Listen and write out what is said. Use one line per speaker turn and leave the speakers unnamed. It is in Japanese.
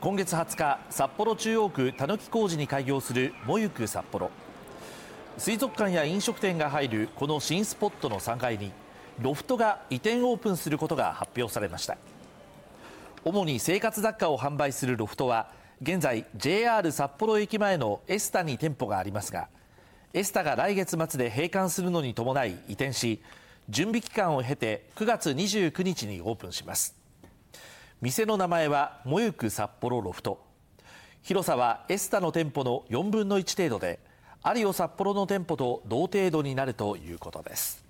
今月20日札幌中央区たぬき工事に開業するもゆく札幌。水族館や飲食店が入るこの新スポットの3階にロフトが移転オープンすることが発表されました。主に生活雑貨を販売するロフトは現在 JR 札幌駅前のエスタに店舗がありますがエスタが来月末で閉館するのに伴い移転し準備期間を経て9月29日にオープンします。店の名前はもゆく札幌ロフト。広さはエスタの店舗の4分の1程度でアリオ札幌の店舗と同程度になるということです。